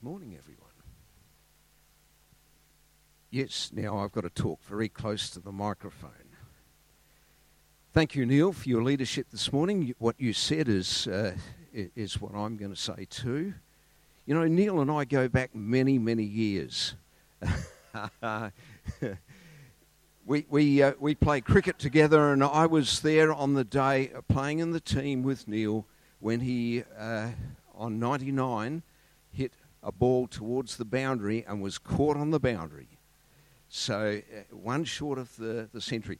Good morning, everyone. Yes, now I've got to talk very close to the microphone. Thank you, Neil, for your leadership this morning. What you said is, uh, is what I'm going to say too. You know, Neil and I go back many, many years. we we uh, we played cricket together, and I was there on the day playing in the team with Neil when he uh, on 99 hit a ball towards the boundary and was caught on the boundary. So uh, one short of the, the century.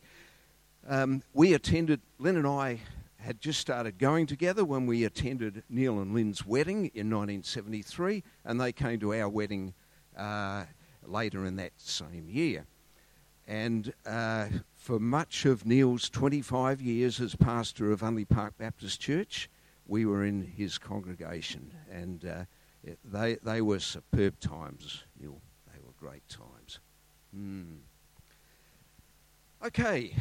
Um, we attended, Lynn and I had just started going together when we attended Neil and Lynn's wedding in 1973, and they came to our wedding uh, later in that same year. And uh, for much of Neil's 25 years as pastor of Unley Park Baptist Church, we were in his congregation, and uh, they, they were superb times, Neil. They were great times. Mm. Okay,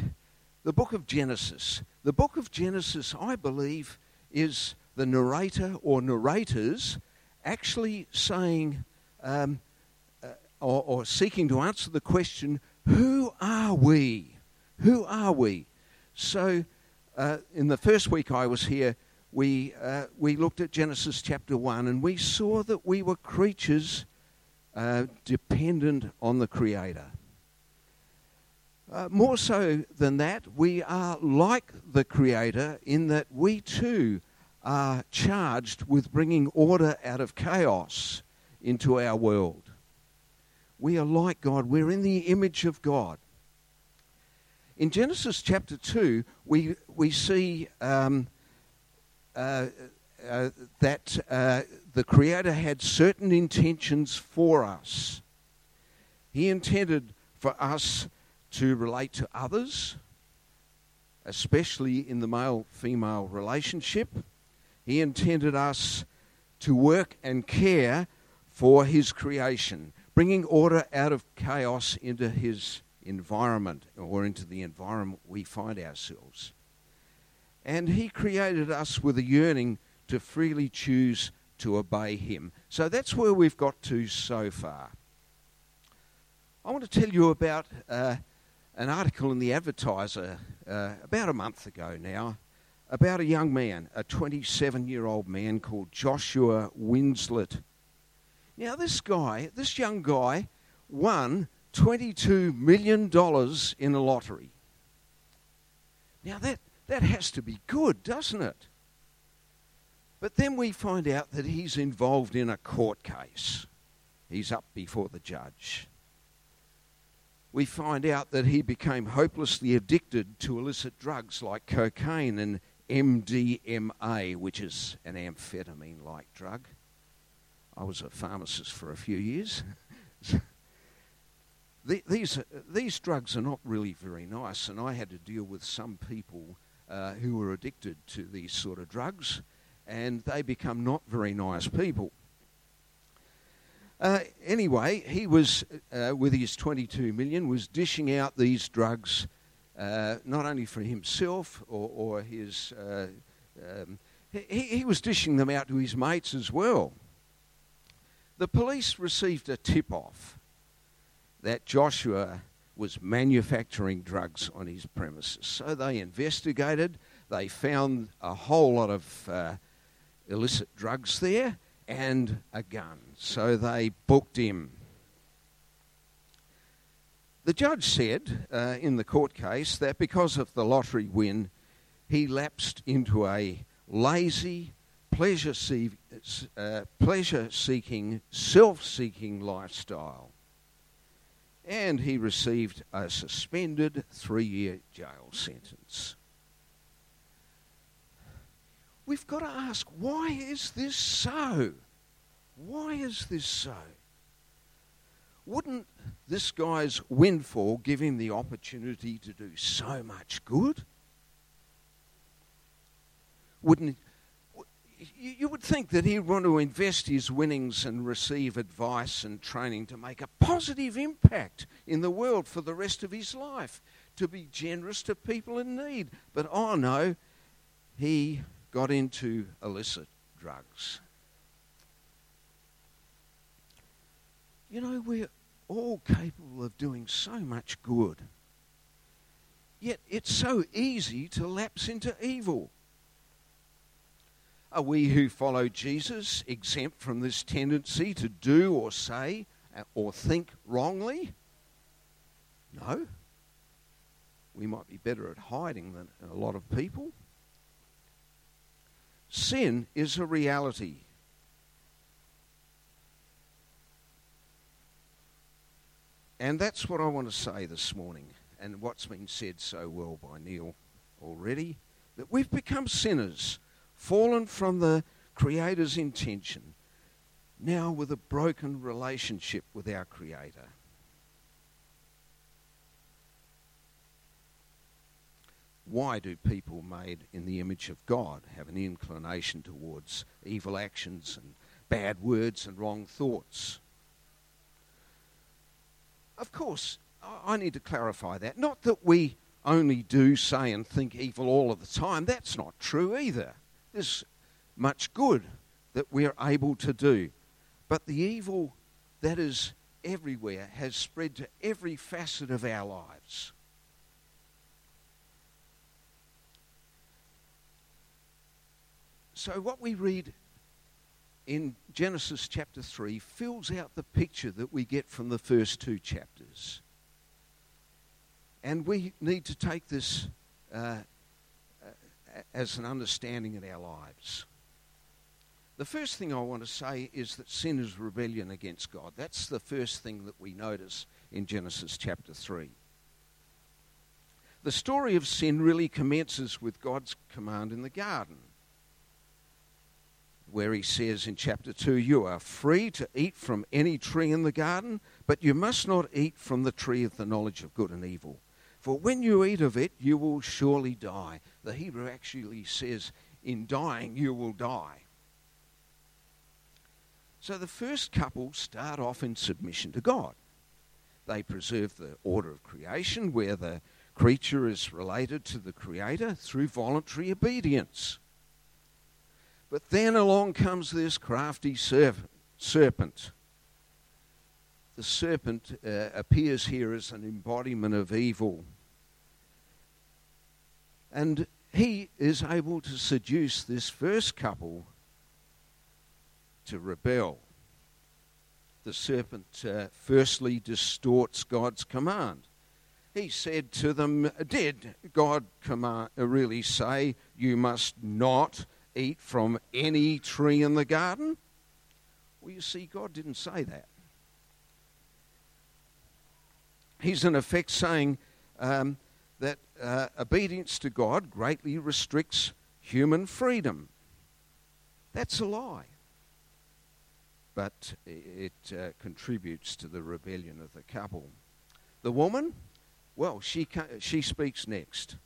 the book of Genesis. The book of Genesis, I believe, is the narrator or narrators actually saying um, uh, or, or seeking to answer the question who are we? Who are we? So, uh, in the first week I was here, we, uh, we looked at Genesis chapter 1 and we saw that we were creatures uh, dependent on the Creator. Uh, more so than that, we are like the Creator in that we too are charged with bringing order out of chaos into our world. We are like God, we're in the image of God. In Genesis chapter 2, we, we see um, that uh, the Creator had certain intentions for us. He intended for us to relate to others, especially in the male female relationship. He intended us to work and care for His creation, bringing order out of chaos into His environment or into the environment we find ourselves. And He created us with a yearning to freely choose to obey Him. So that's where we've got to so far. I want to tell you about uh, an article in the Advertiser uh, about a month ago now about a young man, a 27 year old man called Joshua Winslet. Now, this guy, this young guy, won $22 million in a lottery. Now, that, that has to be good, doesn't it? But then we find out that he's involved in a court case. He's up before the judge. We find out that he became hopelessly addicted to illicit drugs like cocaine and MDMA, which is an amphetamine like drug. I was a pharmacist for a few years. these, these drugs are not really very nice, and I had to deal with some people uh, who were addicted to these sort of drugs and they become not very nice people. Uh, anyway, he was, uh, with his 22 million, was dishing out these drugs uh, not only for himself or, or his. Uh, um, he, he was dishing them out to his mates as well. The police received a tip off that Joshua was manufacturing drugs on his premises. So they investigated. They found a whole lot of uh, illicit drugs there and a gun. So they booked him. The judge said uh, in the court case that because of the lottery win, he lapsed into a lazy, pleasure, see- uh, pleasure seeking, self seeking lifestyle. And he received a suspended three year jail sentence we've got to ask why is this so? Why is this so? Wouldn't this guy's windfall give him the opportunity to do so much good? Wouldn't you would think that he'd want to invest his winnings and receive advice and training to make a positive impact in the world for the rest of his life, to be generous to people in need. But oh no, he got into illicit drugs. You know, we're all capable of doing so much good. Yet it's so easy to lapse into evil. Are we who follow Jesus exempt from this tendency to do or say uh, or think wrongly? No. We might be better at hiding than a lot of people. Sin is a reality. And that's what I want to say this morning, and what's been said so well by Neil already that we've become sinners, fallen from the Creator's intention, now with a broken relationship with our Creator. Why do people made in the image of God have an inclination towards evil actions and bad words and wrong thoughts? Of course, I need to clarify that. Not that we only do say and think evil all of the time. That's not true either. There's much good that we're able to do. But the evil that is everywhere has spread to every facet of our lives. So, what we read in Genesis chapter 3 fills out the picture that we get from the first two chapters. And we need to take this uh, as an understanding in our lives. The first thing I want to say is that sin is rebellion against God. That's the first thing that we notice in Genesis chapter 3. The story of sin really commences with God's command in the garden where he says in chapter 2 You are free to eat from any tree in the garden, but you must not eat from the tree of the knowledge of good and evil. For when you eat of it, you will surely die. The Hebrew actually says, In dying, you will die. So the first couple start off in submission to God. They preserve the order of creation where the creature is related to the Creator through voluntary obedience. But then along comes this crafty serpent. The serpent uh, appears here as an embodiment of evil. And he is able to seduce this first couple to rebel. The serpent uh, firstly distorts God's command. He said to them, Did God command, uh, really say, You must not eat from any tree in the garden? Well, you see, God didn't say that. He's in effect saying um, that uh, obedience to God greatly restricts human freedom. That's a lie. But it uh, contributes to the rebellion of the couple. The woman, well, she, she speaks next.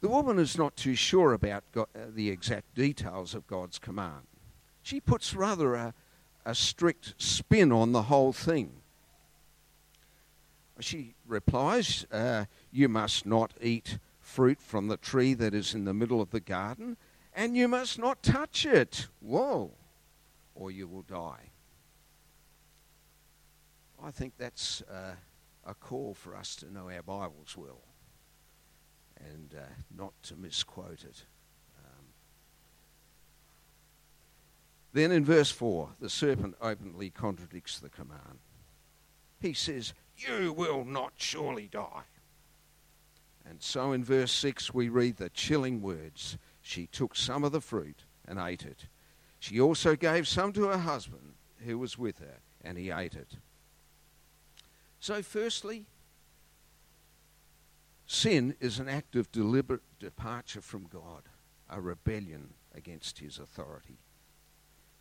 The woman is not too sure about God, uh, the exact details of God's command. She puts rather a, a strict spin on the whole thing. She replies, uh, You must not eat fruit from the tree that is in the middle of the garden, and you must not touch it. Whoa! Or you will die. I think that's uh, a call for us to know our Bibles well and uh, not to misquote it. Um, then in verse 4, the serpent openly contradicts the command. He says, You will not surely die. And so in verse 6, we read the chilling words She took some of the fruit and ate it. She also gave some to her husband who was with her, and he ate it. So, firstly, Sin is an act of deliberate departure from God, a rebellion against his authority.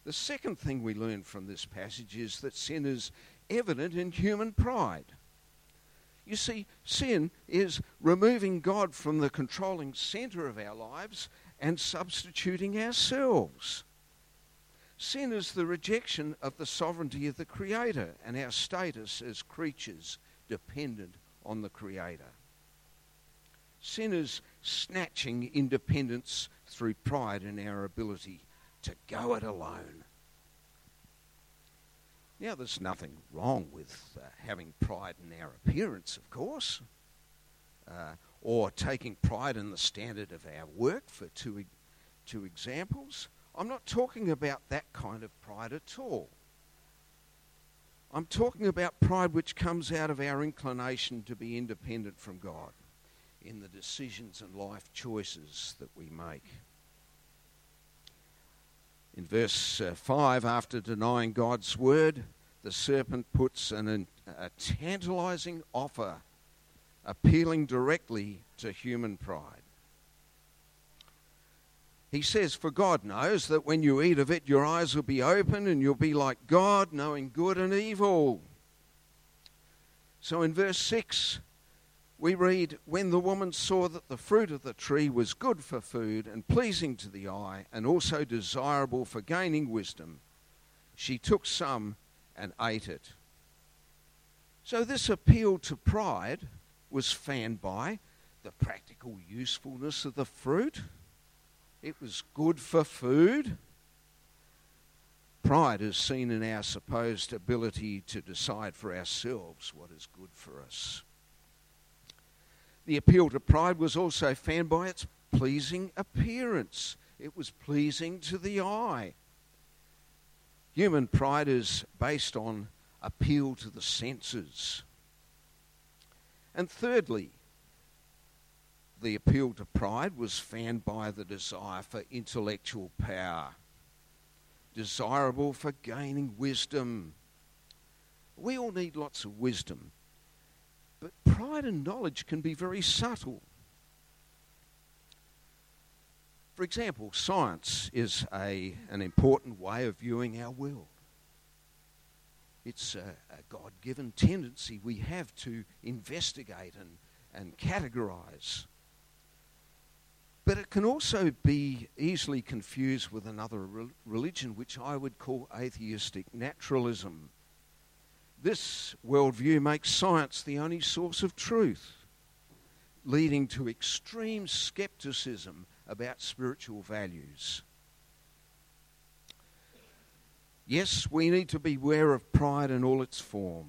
The second thing we learn from this passage is that sin is evident in human pride. You see, sin is removing God from the controlling center of our lives and substituting ourselves. Sin is the rejection of the sovereignty of the Creator and our status as creatures dependent on the Creator sinners snatching independence through pride in our ability to go it alone. Yeah, there's nothing wrong with uh, having pride in our appearance, of course, uh, or taking pride in the standard of our work, for two, two examples. I'm not talking about that kind of pride at all. I'm talking about pride which comes out of our inclination to be independent from God in the decisions and life choices that we make. In verse uh, 5, after denying God's word, the serpent puts an, a tantalizing offer appealing directly to human pride. He says, For God knows that when you eat of it, your eyes will be open and you'll be like God, knowing good and evil. So in verse 6, we read, When the woman saw that the fruit of the tree was good for food and pleasing to the eye, and also desirable for gaining wisdom, she took some and ate it. So this appeal to pride was fanned by the practical usefulness of the fruit it was good for food. Pride is seen in our supposed ability to decide for ourselves what is good for us. The appeal to pride was also fanned by its pleasing appearance. It was pleasing to the eye. Human pride is based on appeal to the senses. And thirdly, the appeal to pride was fanned by the desire for intellectual power, desirable for gaining wisdom. We all need lots of wisdom, but pride and knowledge can be very subtle. For example, science is a, an important way of viewing our world. It's a, a God given tendency we have to investigate and, and categorize. But it can also be easily confused with another re- religion, which I would call atheistic naturalism. This worldview makes science the only source of truth, leading to extreme skepticism about spiritual values. Yes, we need to beware of pride in all its form.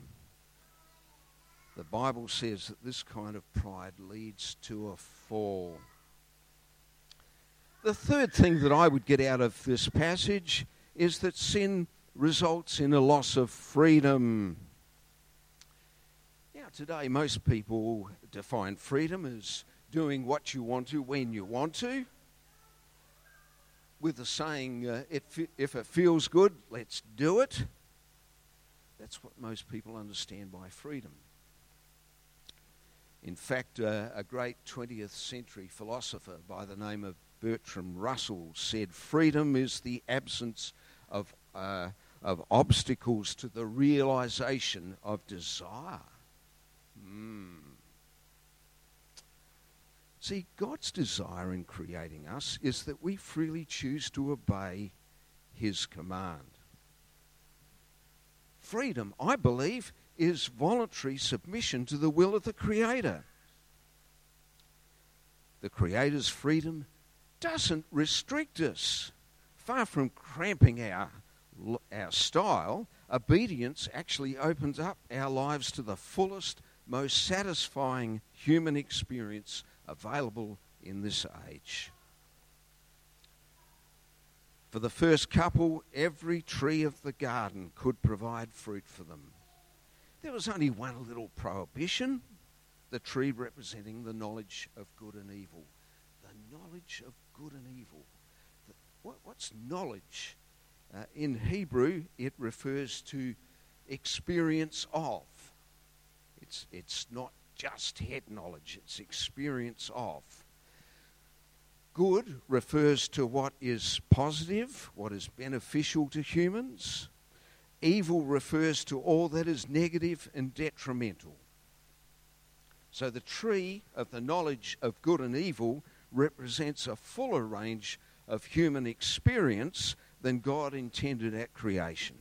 The Bible says that this kind of pride leads to a fall. The third thing that I would get out of this passage is that sin results in a loss of freedom. Now, today, most people define freedom as doing what you want to when you want to, with the saying, uh, if, if it feels good, let's do it. That's what most people understand by freedom. In fact, uh, a great 20th century philosopher by the name of Bertrand Russell said, Freedom is the absence of, uh, of obstacles to the realization of desire. Mm. See, God's desire in creating us is that we freely choose to obey His command. Freedom, I believe, is voluntary submission to the will of the Creator. The Creator's freedom doesn't restrict us. Far from cramping our, our style, obedience actually opens up our lives to the fullest, most satisfying human experience available in this age. For the first couple, every tree of the garden could provide fruit for them. There was only one little prohibition the tree representing the knowledge of good and evil. The knowledge of good and evil. What, what's knowledge? Uh, in Hebrew, it refers to experience of. It's, it's not just head knowledge, it's experience of. Good refers to what is positive, what is beneficial to humans. Evil refers to all that is negative and detrimental. So the tree of the knowledge of good and evil represents a fuller range of human experience than God intended at creation.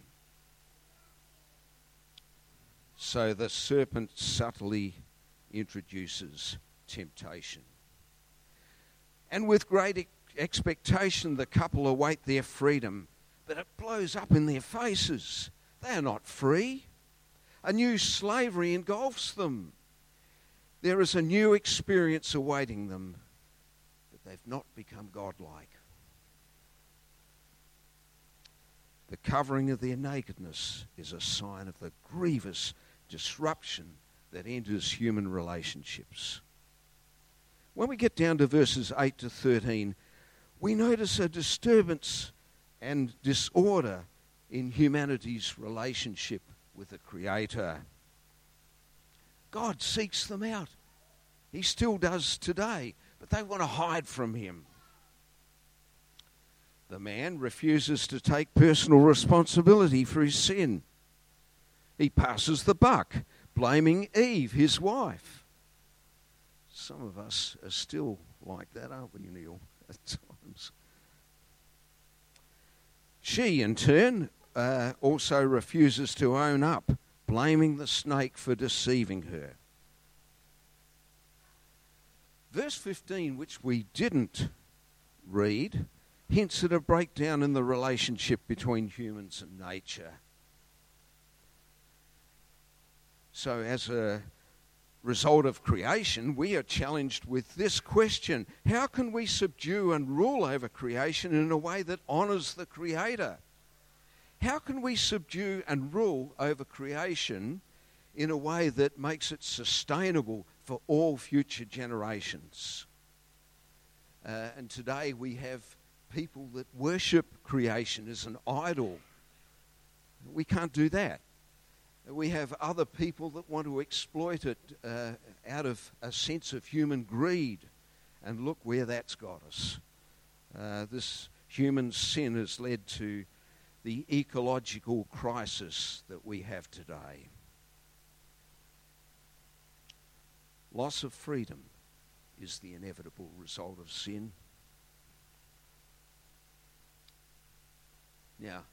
So the serpent subtly introduces temptation. And with great expectation, the couple await their freedom, but it blows up in their faces. They are not free. A new slavery engulfs them. There is a new experience awaiting them, but they've not become godlike. The covering of their nakedness is a sign of the grievous disruption that enters human relationships. When we get down to verses 8 to 13, we notice a disturbance and disorder in humanity's relationship with the Creator. God seeks them out. He still does today, but they want to hide from Him. The man refuses to take personal responsibility for his sin. He passes the buck, blaming Eve, his wife. Some of us are still like that, aren't we, Neil, at times? She, in turn, uh, also refuses to own up, blaming the snake for deceiving her. Verse 15, which we didn't read, hints at a breakdown in the relationship between humans and nature. So, as a result of creation, we are challenged with this question How can we subdue and rule over creation in a way that honours the Creator? How can we subdue and rule over creation in a way that makes it sustainable for all future generations? Uh, and today we have people that worship creation as an idol. We can't do that. We have other people that want to exploit it uh, out of a sense of human greed. And look where that's got us. Uh, this human sin has led to the ecological crisis that we have today. Loss of freedom is the inevitable result of sin. Now,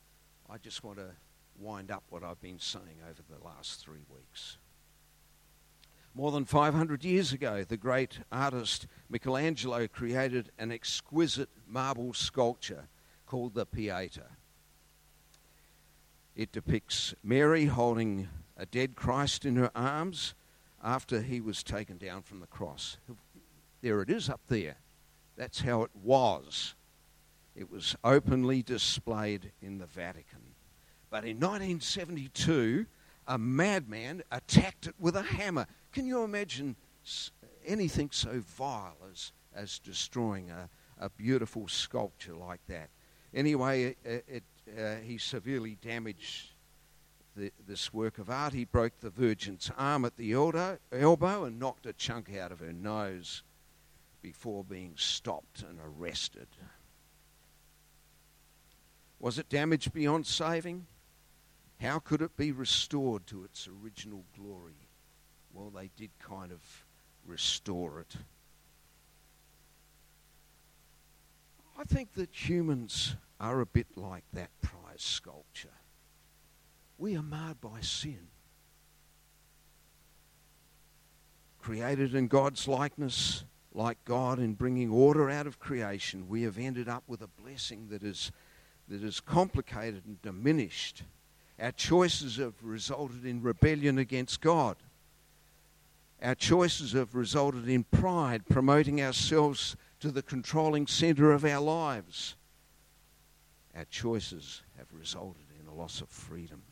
I just want to wind up what I've been saying over the last three weeks. More than 500 years ago, the great artist Michelangelo created an exquisite marble sculpture called the Pieta. It depicts Mary holding a dead Christ in her arms after he was taken down from the cross. There it is up there. That's how it was. It was openly displayed in the Vatican. But in 1972, a madman attacked it with a hammer. Can you imagine anything so vile as, as destroying a, a beautiful sculpture like that? Anyway, it, it, uh, he severely damaged the, this work of art. He broke the Virgin's arm at the elbow, elbow and knocked a chunk out of her nose before being stopped and arrested. Was it damaged beyond saving? How could it be restored to its original glory? Well, they did kind of restore it. I think that humans are a bit like that prize sculpture. We are marred by sin. Created in God's likeness, like God in bringing order out of creation, we have ended up with a blessing that is, that is complicated and diminished our choices have resulted in rebellion against God. Our choices have resulted in pride, promoting ourselves to the controlling center of our lives. Our choices have resulted in a loss of freedom.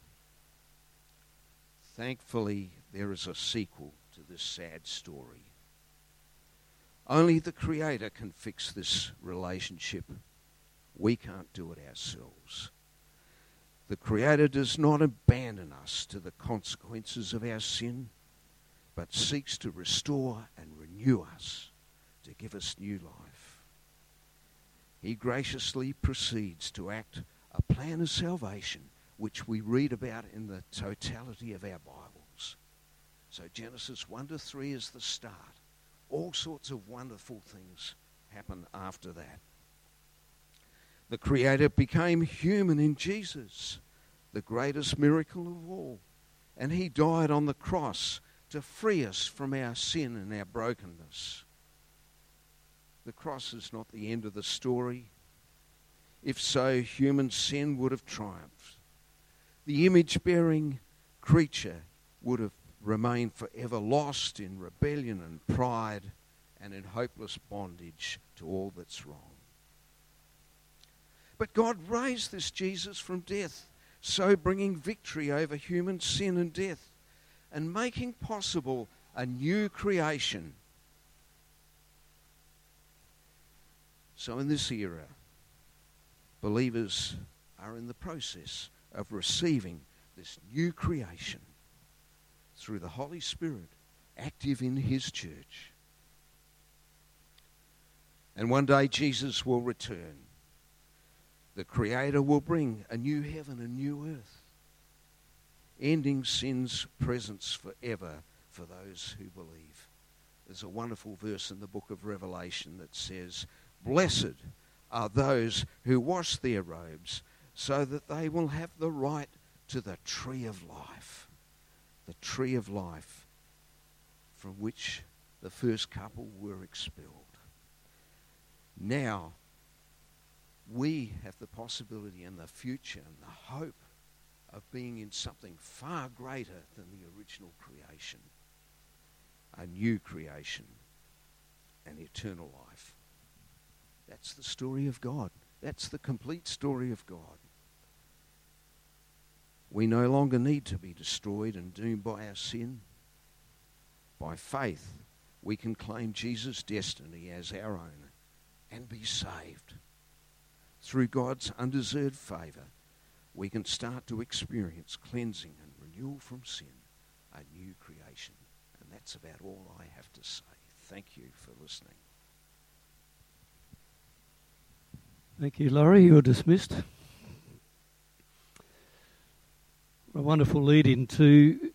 Thankfully, there is a sequel to this sad story. Only the Creator can fix this relationship. We can't do it ourselves. The Creator does not abandon us to the consequences of our sin, but seeks to restore and renew us to give us new life. He graciously proceeds to act a plan of salvation, which we read about in the totality of our Bibles. So Genesis 1 to 3 is the start. All sorts of wonderful things happen after that. The Creator became human in Jesus, the greatest miracle of all. And He died on the cross to free us from our sin and our brokenness. The cross is not the end of the story. If so, human sin would have triumphed. the image bearing creature would have remained forever lost in rebellion and pride and in hopeless bondage to all that's wrong. But God raised this Jesus from death, so bringing victory over human sin and death and making possible a new creation. So, in this era, believers are in the process of receiving this new creation through the Holy Spirit active in His church. And one day Jesus will return. The Creator will bring a new heaven and new earth, ending sin's presence forever for those who believe. There's a wonderful verse in the book of Revelation that says, Blessed are those who wash their robes so that they will have the right to the tree of life. The tree of life from which the first couple were expelled. Now, we have the possibility and the future and the hope of being in something far greater than the original creation a new creation, an eternal life. That's the story of God. That's the complete story of God. We no longer need to be destroyed and doomed by our sin. By faith, we can claim Jesus' destiny as our own and be saved. Through God's undeserved favour, we can start to experience cleansing and renewal from sin, a new creation. And that's about all I have to say. Thank you for listening. Thank you, Laurie. You're dismissed. A wonderful lead into